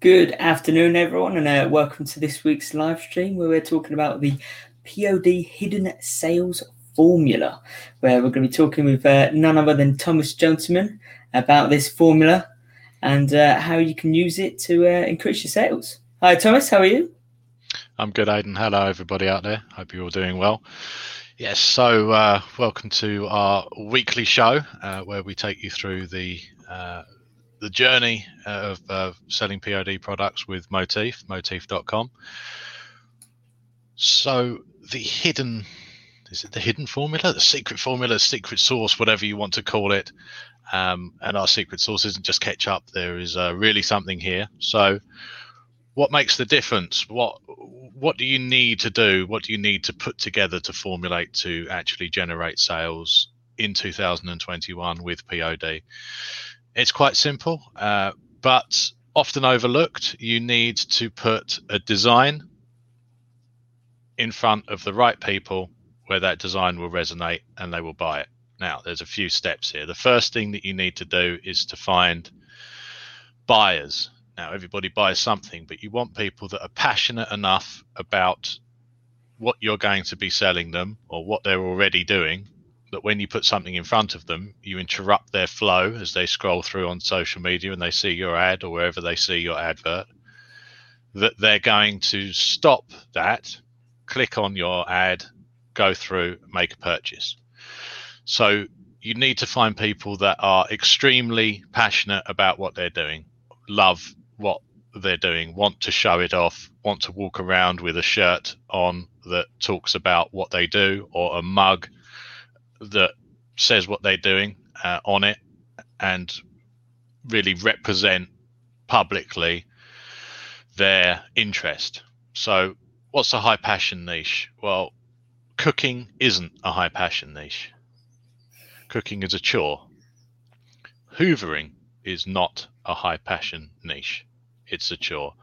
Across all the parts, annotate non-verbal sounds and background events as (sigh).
Good afternoon, everyone, and uh, welcome to this week's live stream where we're talking about the POD Hidden Sales Formula, where we're going to be talking with uh, none other than Thomas Johnson about this formula and uh, how you can use it to uh, increase your sales. Hi, Thomas, how are you? I'm good, Aidan. Hello, everybody out there. Hope you're all doing well. Yes, so uh, welcome to our weekly show uh, where we take you through the the journey of uh, selling POD products with Motif, motif.com. So the hidden, is it the hidden formula, the secret formula, secret sauce, whatever you want to call it. Um, and our secret sauce isn't just ketchup. There is uh, really something here. So what makes the difference? What what do you need to do? What do you need to put together to formulate to actually generate sales in 2021 with POD? It's quite simple, uh, but often overlooked. You need to put a design in front of the right people where that design will resonate and they will buy it. Now, there's a few steps here. The first thing that you need to do is to find buyers. Now, everybody buys something, but you want people that are passionate enough about what you're going to be selling them or what they're already doing that when you put something in front of them, you interrupt their flow as they scroll through on social media and they see your ad or wherever they see your advert, that they're going to stop that, click on your ad, go through, make a purchase. So you need to find people that are extremely passionate about what they're doing, love what they're doing, want to show it off, want to walk around with a shirt on that talks about what they do or a mug that says what they're doing uh, on it and really represent publicly their interest. So, what's a high passion niche? Well, cooking isn't a high passion niche. Cooking is a chore. Hoovering is not a high passion niche. It's a chore.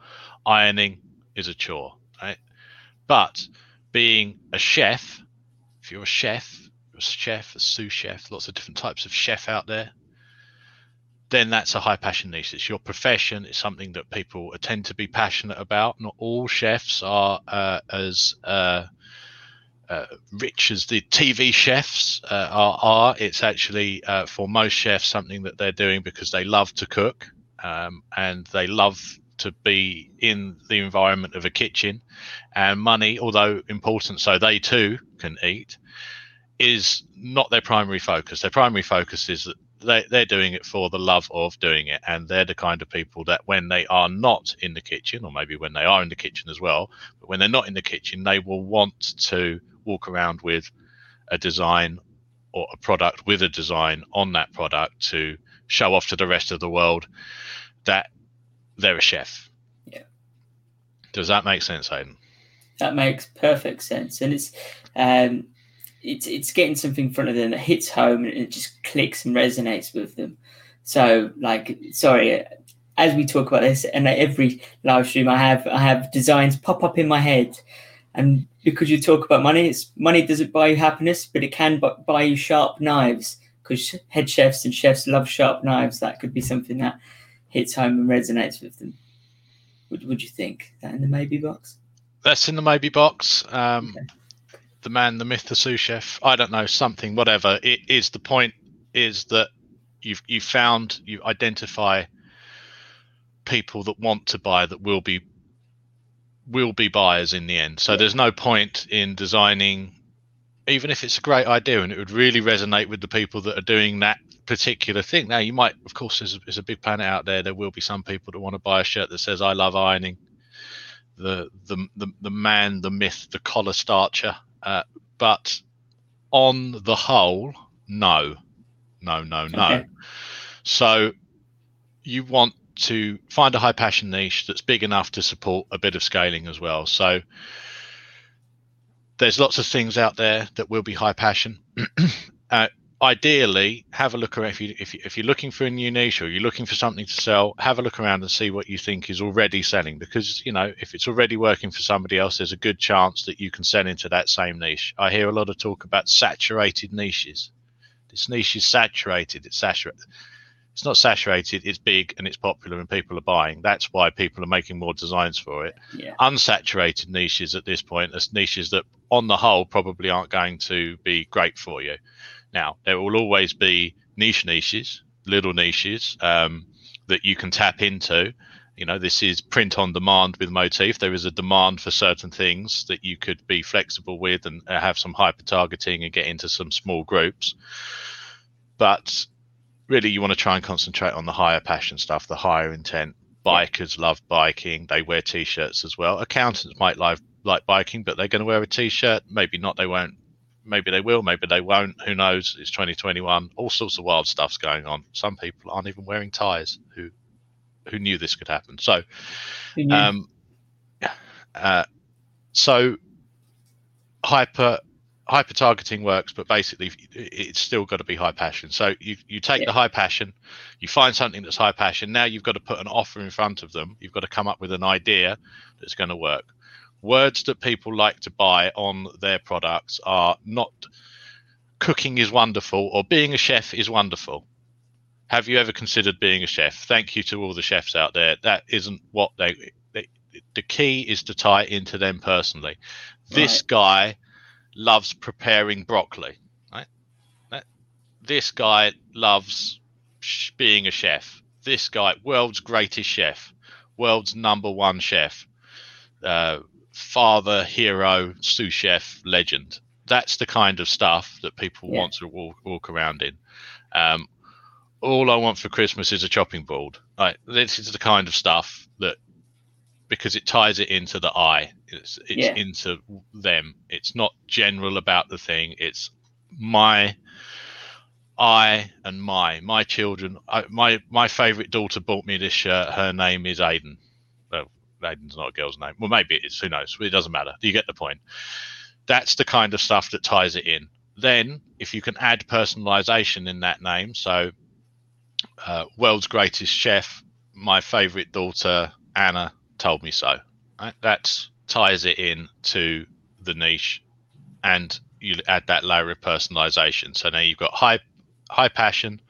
Ironing is a chore, right? But being a chef, if you're a chef, a chef, a sous chef, lots of different types of chef out there, then that's a high passion niche. It's your profession. It's something that people tend to be passionate about. Not all chefs are uh, as uh, uh, rich as the TV chefs uh, are, are. It's actually uh, for most chefs something that they're doing because they love to cook um, and they love to be in the environment of a kitchen. And money, although important, so they too can eat is not their primary focus. Their primary focus is that they, they're doing it for the love of doing it. And they're the kind of people that when they are not in the kitchen, or maybe when they are in the kitchen as well, but when they're not in the kitchen, they will want to walk around with a design or a product with a design on that product to show off to the rest of the world that they're a chef. Yeah. Does that make sense, Hayden? That makes perfect sense. And it's, um, it's it's getting something in front of them that hits home and it just clicks and resonates with them. So, like, sorry, as we talk about this, and every live stream I have, I have designs pop up in my head, and because you talk about money, it's money doesn't buy you happiness, but it can buy you sharp knives. Because head chefs and chefs love sharp knives. That could be something that hits home and resonates with them. Would Would you think that in the maybe box? That's in the maybe box. Um, okay the man, the myth, the sous chef. I don't know something, whatever. It is the point is that you've you found you identify people that want to buy that will be will be buyers in the end. So yeah. there's no point in designing, even if it's a great idea and it would really resonate with the people that are doing that particular thing. Now you might, of course, there's a, there's a big planet out there. There will be some people that want to buy a shirt that says "I love ironing." The the the, the man, the myth, the collar starcher uh, but on the whole, no, no, no, no. Okay. So you want to find a high passion niche that's big enough to support a bit of scaling as well. So there's lots of things out there that will be high passion. (clears throat) uh, ideally have a look around if you if, you, if you're looking for a new niche or you're looking for something to sell have a look around and see what you think is already selling because you know if it's already working for somebody else there's a good chance that you can sell into that same niche i hear a lot of talk about saturated niches this niche is saturated it's saturated It's not saturated. It's big and it's popular and people are buying. That's why people are making more designs for it. Yeah. Unsaturated niches at this point, as niches that, on the whole, probably aren't going to be great for you. Now, there will always be niche niches, little niches um, that you can tap into. You know, this is print on demand with Motif. There is a demand for certain things that you could be flexible with and uh, have some hyper targeting and get into some small groups. But really you want to try and concentrate on the higher passion stuff, the higher intent. Bikers love biking. They wear t-shirts as well. Accountants might like like biking, but they're going to wear a t-shirt. Maybe not. They won't. Maybe they will. Maybe they won't. Who knows? It's 2021. All sorts of wild stuff's going on. Some people aren't even wearing ties. Who who knew this could happen? So, um, uh, so hyper hyper targeting works, but basically it's still got to be high passion. So you, you take yeah. the high passion, you find something that's high passion. Now you've got to put an offer in front of them. You've got to come up with an idea that's going to work. Words that people like to buy on their products are not cooking is wonderful or being a chef is wonderful. Have you ever considered being a chef? Thank you to all the chefs out there. That isn't what they, they the key is to tie into them personally. This right. guy loves preparing broccoli. Right? This guy loves being a chef. This guy, world's greatest chef, world's number one chef, uh, father, hero, sous chef, legend. That's the kind of stuff that people yeah. want to walk, walk around in. Um, all I want for Christmas is a chopping board. Right, this is the kind of stuff that because it ties it into the I. It's it's yeah. into them. It's not general about the thing. It's my I and my my children. I, my my favorite daughter bought me this shirt. Her name is Aiden. Well, Aiden's not a girl's name. Well, maybe it is. Who knows? It doesn't matter. You get the point. That's the kind of stuff that ties it in. Then, if you can add personalization in that name, so uh, world's greatest chef, my favorite daughter Anna told me so. Right? That ties it in to the niche, and you add that layer of personalization. So now you've got high high passion,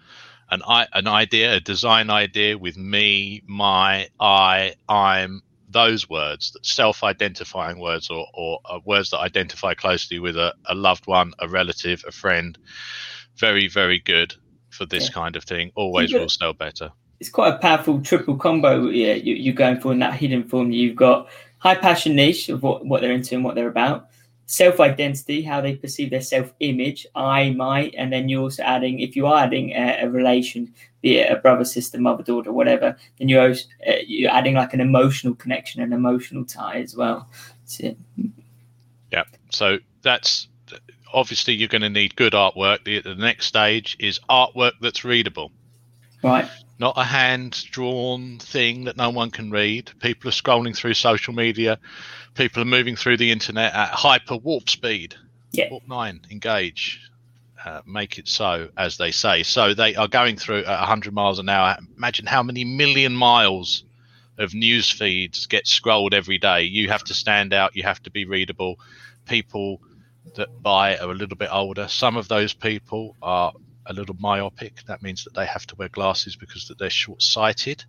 an an idea, a design idea with me, my, I, I'm. Those words, self-identifying words, or, or uh, words that identify closely with a, a loved one, a relative, a friend, very very good for this yeah. kind of thing. Always will sell better it's quite a powerful triple combo yeah, you, are going for in that hidden form. You've got high passion niche of what, what they're into and what they're about, self identity, how they perceive their self image, I, my, and then you're also adding, if you are adding a, a relation, be it a brother, sister, mother, daughter, whatever, then you're, uh, you're adding like an emotional connection, an emotional tie as well. Yeah. So that's obviously you're going to need good artwork. The, the next stage is artwork that's readable. Right not a hand drawn thing that no one can read. People are scrolling through social media. People are moving through the internet at hyper warp speed. Yeah. Warp 9, engage. Uh, make it so, as they say. So they are going through at 100 miles an hour. Imagine how many million miles of news feeds get scrolled every day. You have to stand out, you have to be readable. People that buy are a little bit older. Some of those people are a little myopic. That means that they have to wear glasses because that they're short-sighted.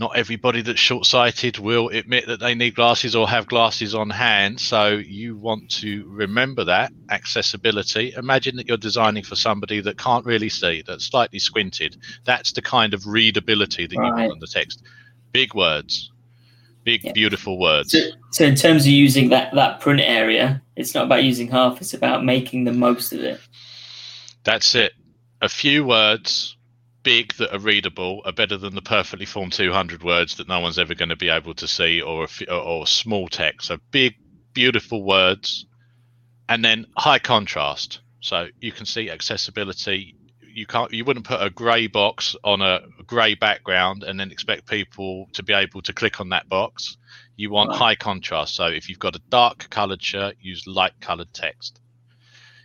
Not everybody that's short-sighted will admit that they need glasses or have glasses on hand. So you want to remember that accessibility. Imagine that you're designing for somebody that can't really see, that's slightly squinted. That's the kind of readability that right. you want on the text. Big words, big yeah. beautiful words. So, so in terms of using that that print area, it's not about using half; it's about making the most of it. That's it a few words big that are readable are better than the perfectly formed 200 words that no one's ever going to be able to see or or, or small text. So big beautiful words and then high contrast. So you can see accessibility. You can't you wouldn't put a gray box on a gray background and then expect people to be able to click on that box. You want right. high contrast. So if you've got a dark colored shirt use light colored text.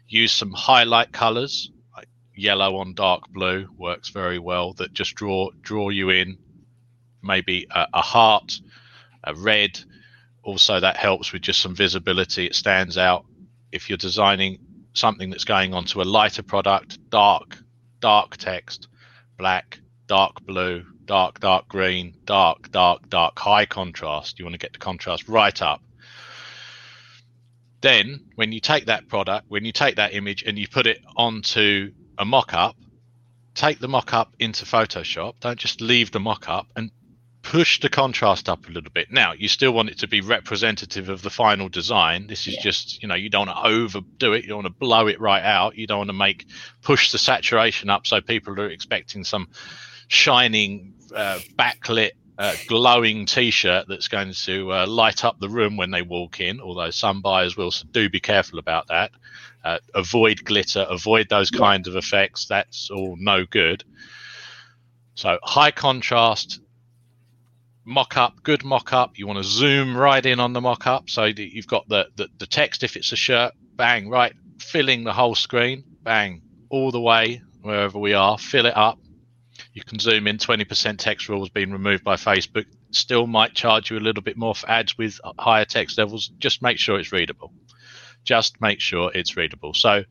Use some highlight colors yellow on dark blue works very well. That just draw draw you in. Maybe a, a heart, a red. Also, that helps with just some visibility. It stands out. If you're designing something that's going onto a lighter product, dark dark text, black, dark blue, dark, dark green, dark, dark, dark, high contrast. You want to get the contrast right up. Then, when you take that product, when you take that image and you put it onto a mock up, take the mock up into Photoshop. Don't just leave the mock up and push the contrast up a little bit. Now, you still want it to be representative of the final design. This is yeah. just, you know, you don't want to overdo it. You don't want to blow it right out. You don't want to make push the saturation up so people are expecting some shining, uh, backlit, uh, glowing T-shirt that's going to uh, light up the room when they walk in. Although some buyers will, so do be careful about that. Uh, avoid glitter, avoid those kind of effects. That's all no good. So high contrast, mock up, good mock up. You want to zoom right in on the mock up so that you've got the, the, the text if it's a shirt, bang, right, filling the whole screen, bang, all the way wherever we are, fill it up. You can zoom in. 20% text rules being removed by Facebook. Still might charge you a little bit more for ads with higher text levels. Just make sure it's readable. Just make sure it's readable. So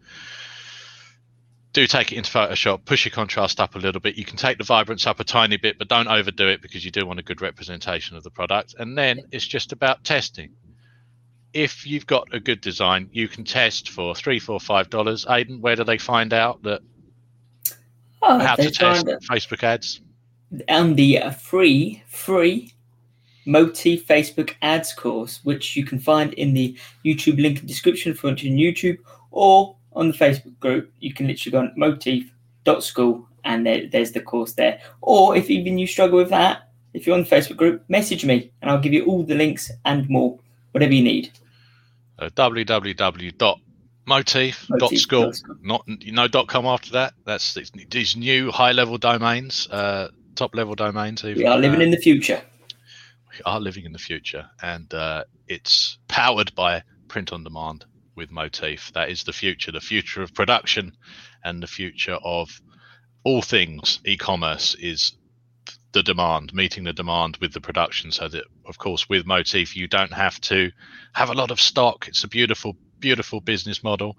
do take it into Photoshop, push your contrast up a little bit. You can take the vibrance up a tiny bit, but don't overdo it because you do want a good representation of the product. And then it's just about testing. If you've got a good design, you can test for three, four, five dollars. aiden where do they find out that oh, how to test Facebook ads? On the free, free Motif Facebook ads course, which you can find in the YouTube link in the description for YouTube or on the Facebook group, you can literally go on motif.school and there, there's the course there. Or if even you struggle with that, if you're on the Facebook group, message me and I'll give you all the links and more, whatever you need. Uh, www.motif.school. Not no dot com after that. That's these new high level domains, uh, top level domains. Even, we are living uh, in the future. We are living in the future, and uh, it's powered by print on demand with Motif. That is the future, the future of production and the future of all things e-commerce is the demand, meeting the demand with the production so that of course with Motif you don't have to have a lot of stock. It's a beautiful beautiful business model.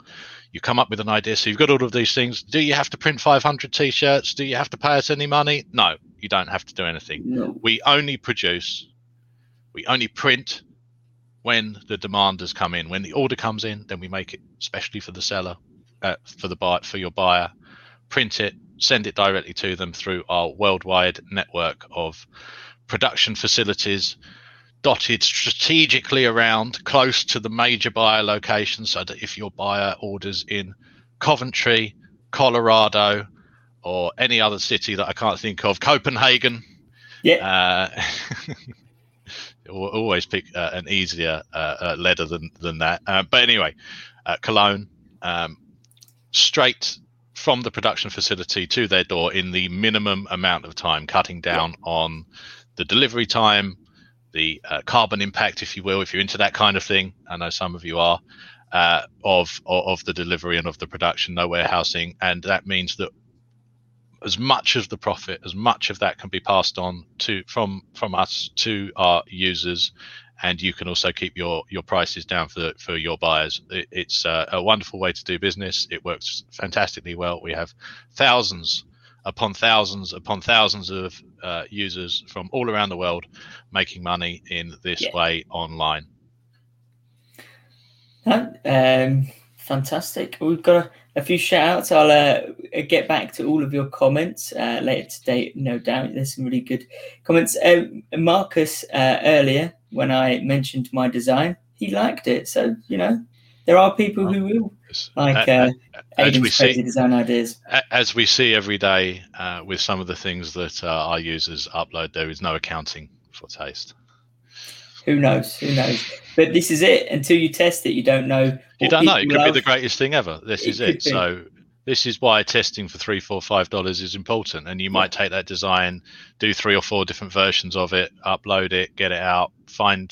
You come up with an idea. So you've got all of these things. Do you have to print 500 t-shirts? Do you have to pay us any money? No, you don't have to do anything. No. We only produce, we only print when the demand has come in. When the order comes in, then we make it specially for the seller, uh, for the buyer, for your buyer, print it, send it directly to them through our worldwide network of production facilities dotted strategically around close to the major buyer locations so that if your buyer orders in Coventry, Colorado, or any other city that I can't think of, Copenhagen, yeah. Uh, (laughs) always pick uh, an easier uh, uh, letter than than that. Uh, but anyway, uh, Cologne, um, straight from the production facility to their door in the minimum amount of time, cutting down yeah. on the delivery time, the uh, carbon impact, if you will, if you're into that kind of thing. I know some of you are. of of the delivery and of the production, no warehousing, and that means that as much of the profit, as much of that can be passed on to from from us to our users, and you can also keep your your prices down for for your buyers. It, it's a, a wonderful way to do business. It works fantastically well. We have thousands upon thousands upon thousands of uh, users from all around the world making money in this yeah. way online. Um, fantastic. We've got a a few shout outs. I'll uh, get back to all of your comments uh, later today, no doubt. There's some really good comments. Um, Marcus, uh, earlier, when I mentioned my design, he liked it. So, you know, there are people who will like uh, as we see, design ideas. As we see every day uh, with some of the things that uh, our users upload, there is no accounting for taste. Who knows? Who knows? But this is it. Until you test it, you don't know. You don't know. It could love. be the greatest thing ever. This it is it. Be. So this is why testing for three, four, five dollars is important. And you might take that design, do three or four different versions of it, upload it, get it out, find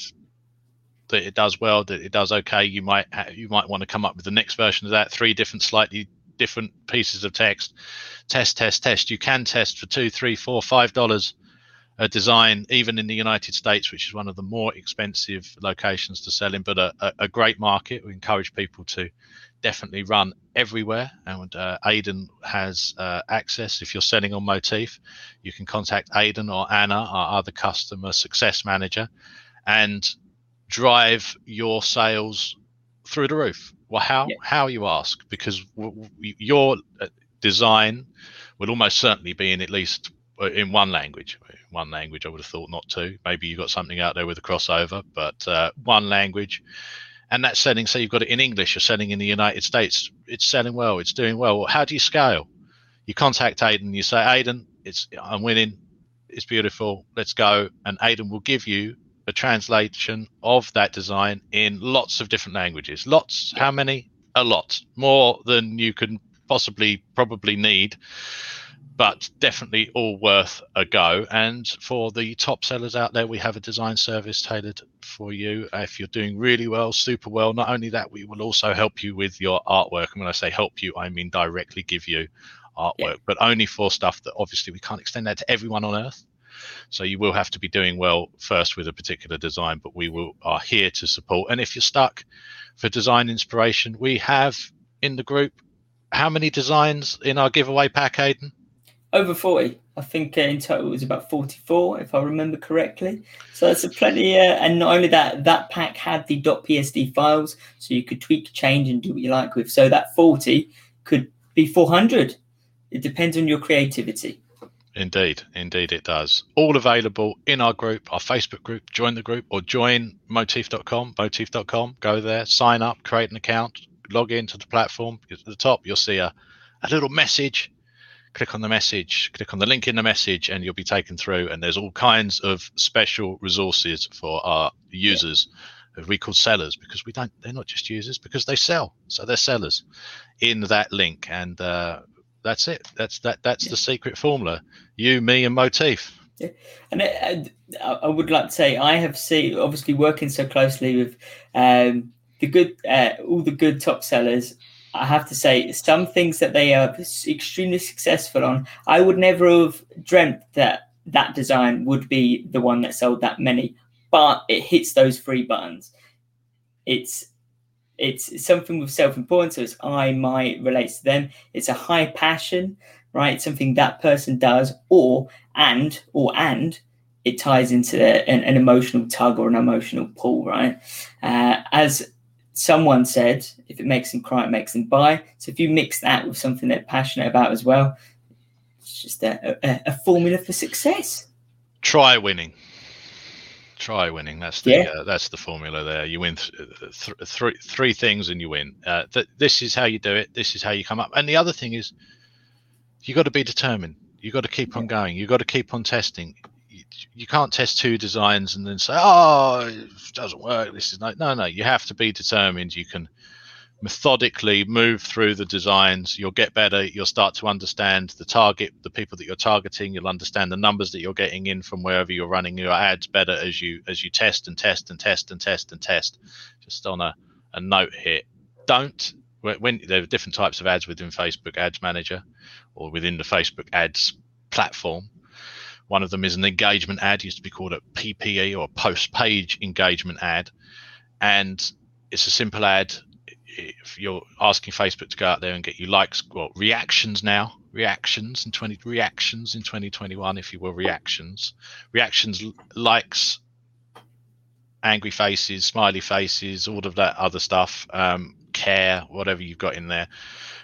that it does well, that it does okay. You might you might want to come up with the next version of that, three different, slightly different pieces of text. Test, test, test. You can test for two, three, four, five dollars a design, even in the United States, which is one of the more expensive locations to sell in, but a, a, great market. We encourage people to definitely run everywhere, and uh, Aidan has uh, access. If you're selling on Motif, you can contact Aiden or Anna, our other customer success manager, and drive your sales through the roof. Well, how yeah. how you ask? Because w- w- your uh, design will almost certainly be in at least uh, in one language. One language, I would have thought not two. Maybe you've got something out there with a crossover, but uh, one language and that's selling. Say you've got it in English, you're selling in the United States. It's selling well. It's doing well. How do you scale? You contact Aiden. You say, Aiden, it's I'm winning. It's beautiful. Let's go. And Aiden will give you a translation of that design in lots of different languages. Lots. How many? A lot. More than you can possibly probably need but definitely all worth a go. And for the top sellers out there, we have a design service tailored for you. If you're doing really well, super well, not only that, we will also help you with your artwork. And when I say help you, I mean directly give you artwork, yeah. but only for stuff that obviously we can't extend that to everyone on earth. So you will have to be doing well first with a particular design, but we will are here to support. And if you're stuck for design inspiration, we have in the group how many designs in our giveaway pack, Aidan? over 40. I think uh, in total it was about 44, if I remember correctly. So that's a plenty. Uh, and not only that, that pack had the .psd files, so you could tweak, change, and do what you like with. So that 40 could be 400. It depends on your creativity. Indeed, indeed it does. All available in our group, our Facebook group. Join the group or join motif.com, motif.com. Go there, sign up, create an account, log into the platform. At the top, you'll see a, a little message click on the message, click on the link in the message, and you'll be taken through. And there's all kinds of special resources for our users. Yeah. We call sellers because we don't. They're not just users because they sell, so they're sellers in that link, and uh, that's it. That's that. That's yeah. the secret formula. You, me, and Motif. Yeah. And I, I, would like to say I have seen obviously working so closely with um, the good uh, all the good top sellers I have to say, some things that they are extremely successful on, I would never have dreamt that that design would be the one that sold that many, but it hits those three buttons. It's it's something with self-importance. So it's I, my relates to them. It's a high passion, right? Something that person does, or and or and it ties into an, an emotional tug or an emotional pull, right? Uh, as someone said if it makes them cry, it makes them buy. So if you mix that with something they're passionate about as well, it's just a, a, a formula for success. Try winning. Try winning. That's the yeah. uh, that's the formula there. You win th- th- three three things and you win. Uh, th- this is how you do it. This is how you come up. And the other thing is, you got to be determined. You got to keep on going. You got to keep on testing you can't test two designs and then say, "Oh, it doesn't work." This is no, no, no. You have to be determined. You can methodically move through the designs. You'll get better. You'll start to understand the target, the people that you're targeting. You'll understand the numbers that you're getting in from wherever you're running your ads better as you as you test and test and test and test and test. Just on a, a note here, don't when there are different types of ads within Facebook Ads Manager or within the Facebook Ads platform one of them is an engagement ad, used to be called a PPE or post page engagement ad. And it's a simple ad. If you're asking Facebook to go out there and get you likes, well, reactions now, reactions in 20 reactions in 2021, if you will, reactions, reactions, likes, angry faces, smiley faces, all of that other stuff, um, care, whatever you've got in there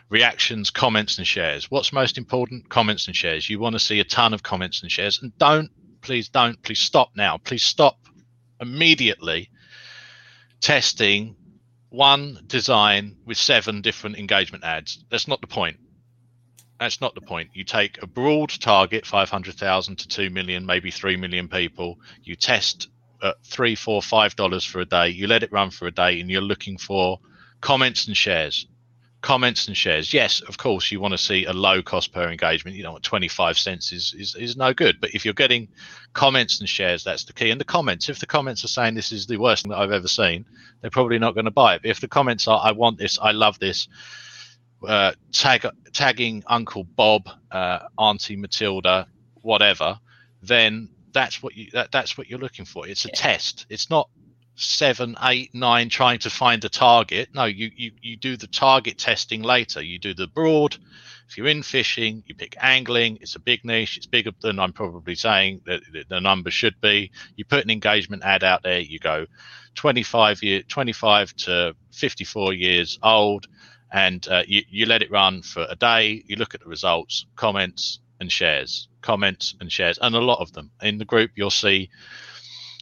reactions, comments, and shares. What's most important? Comments and shares. You want to see a ton of comments and shares. And don't, please don't, please stop now. Please stop immediately testing one design with seven different engagement ads. That's not the point. That's not the point. You take a broad target, 500,000 to 2 million, maybe 3 million people. You test at three, four, five dollars for a day. You let it run for a day and you're looking for comments and shares comments and shares. Yes, of course, you want to see a low cost per engagement. You know, 25 cents is, is, is no good. But if you're getting comments and shares, that's the key. And the comments, if the comments are saying this is the worst thing that I've ever seen, they're probably not going to buy it. But if the comments are, I want this, I love this, uh, tag, tagging Uncle Bob, uh, Auntie Matilda, whatever, then that's what you that, that's what you're looking for. It's a yeah. test. It's not seven, eight, nine trying to find the target. No, you, you, you do the target testing later. You do the broad. If you're in fishing, you pick angling. It's a big niche. It's bigger than I'm probably saying that the number should be. You put an engagement ad out there. You go 25 year, 25 to 54 years old, and uh, you, you let it run for a day. You look at the results, comments, and shares, comments and shares, and a lot of them in the group. You'll see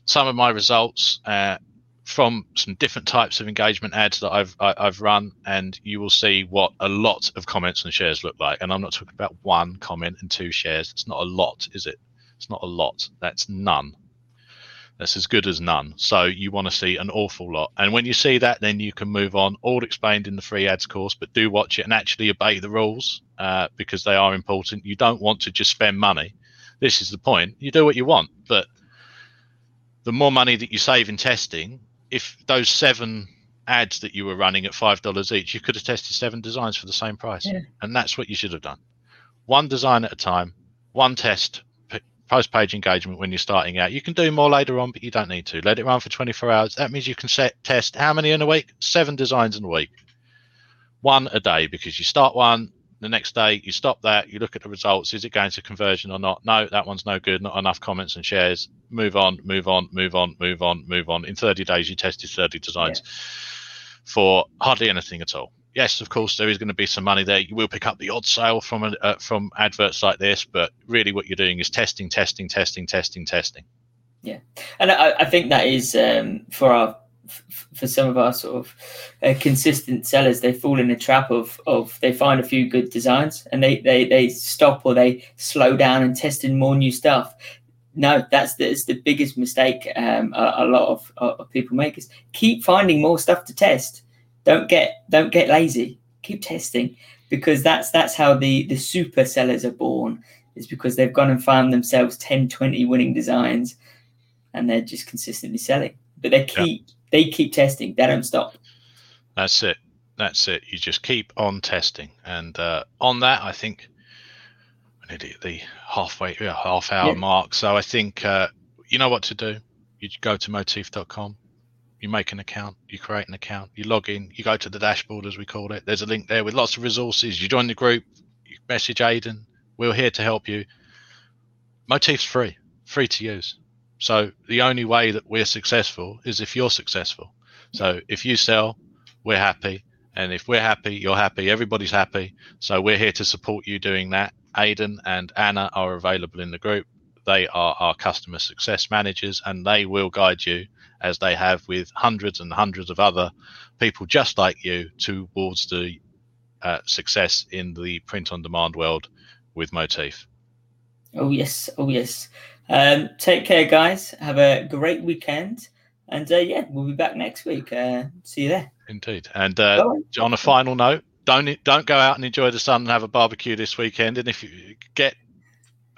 some of my results uh, from some different types of engagement ads that I've I, have i have run, and you will see what a lot of comments and shares look like. And I'm not talking about one comment and two shares. It's not a lot, is it? It's not a lot. That's none. That's as good as none. So you want to see an awful lot. And when you see that, then you can move on. All explained in the free ads course, but do watch it and actually obey the rules uh, because they are important. You don't want to just spend money. This is the point. You do what you want, but the more money that you save in testing, if those seven ads that you were running at five dollars each, you could have tested seven designs for the same price, yeah. and that's what you should have done. One design at a time, one test, post page engagement when you're starting out. You can do more later on, but you don't need to. Let it run for 24 hours. That means you can set test how many in a week? Seven designs in a week, one a day, because you start one, the next day you stop that you look at the results is it going to conversion or not? No that one's no good not enough comments and shares. Move on move on move on move on move on. In 30 days you tested 30 designs yeah. for hardly anything at all. Yes of course there is going to be some money there. You will pick up the odd sale from a, uh, from adverts like this but really what you're doing is testing testing testing testing testing. Yeah. And i, I think that is um, for our for some of our sort of uh, consistent sellers, they fall in the trap of of they find a few good designs and they they they stop or they slow down and test in more new stuff. No, that's the, that's the biggest mistake um, a, a, lot of, of people make is keep finding more stuff to test. Don't get don't get lazy. Keep testing because that's that's how the the super sellers are born. Is because they've gone and found themselves 10, 20 winning designs and they're just consistently selling. But they keep yeah they keep testing. They don't stop. That's it. That's it. You just keep on testing, and uh, on that, I think we need the halfway, yeah, half hour yeah. mark. So I think uh, you know what to do. You go to motif.com. You make an account. You create an account. You log in. You go to the dashboard, as we call it. There's a link there with lots of resources. You join the group. You message Aiden. We're here to help you. Motif's free, free to use. So the only way that we're successful is if you're successful. So if you sell, we're happy. And if we're happy, you're happy, everybody's happy. So we're here to support you doing that. Aidan and Anna are available in the group. They are our customer success managers and they will guide you as they have with hundreds and hundreds of other people just like you towards the uh, success in the print on demand world with Motif. Oh, yes. Oh, yes. Um, take care, guys. Have a great weekend. And uh, yeah, we'll be back next week. Uh, see you there. Indeed. And uh, on a final note, don't don't go out and enjoy the sun and have a barbecue this weekend. And if you get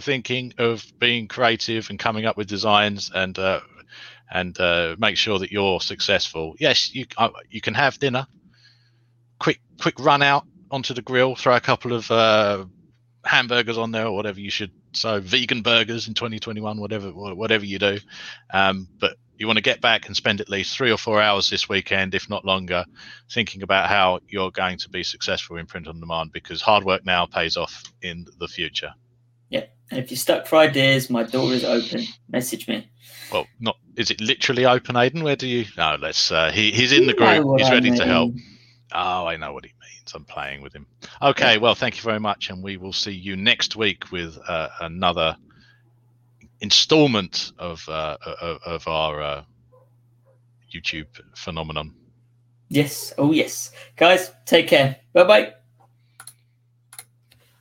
thinking of being creative and coming up with designs and uh, and uh, make sure that you're successful, yes, you uh, you can have dinner. Quick quick run out onto the grill, throw a couple of uh, hamburgers on there or whatever you should so vegan burgers in 2021 whatever whatever you do. Um, but you want to get back and spend at least three or four hours this weekend if not longer thinking about how you're going to be successful in print on demand because hard work now pays off in the future. Yeah and if you're stuck for ideas my door is open. Message me. Well not is it literally open Aiden? where do you no let's uh, he, he's in the group. he's ready I mean. to help. Oh i know what he I'm playing with him. Okay, well, thank you very much, and we will see you next week with uh, another installment of uh, of, our uh, YouTube phenomenon. Yes. Oh, yes. Guys, take care. Bye bye.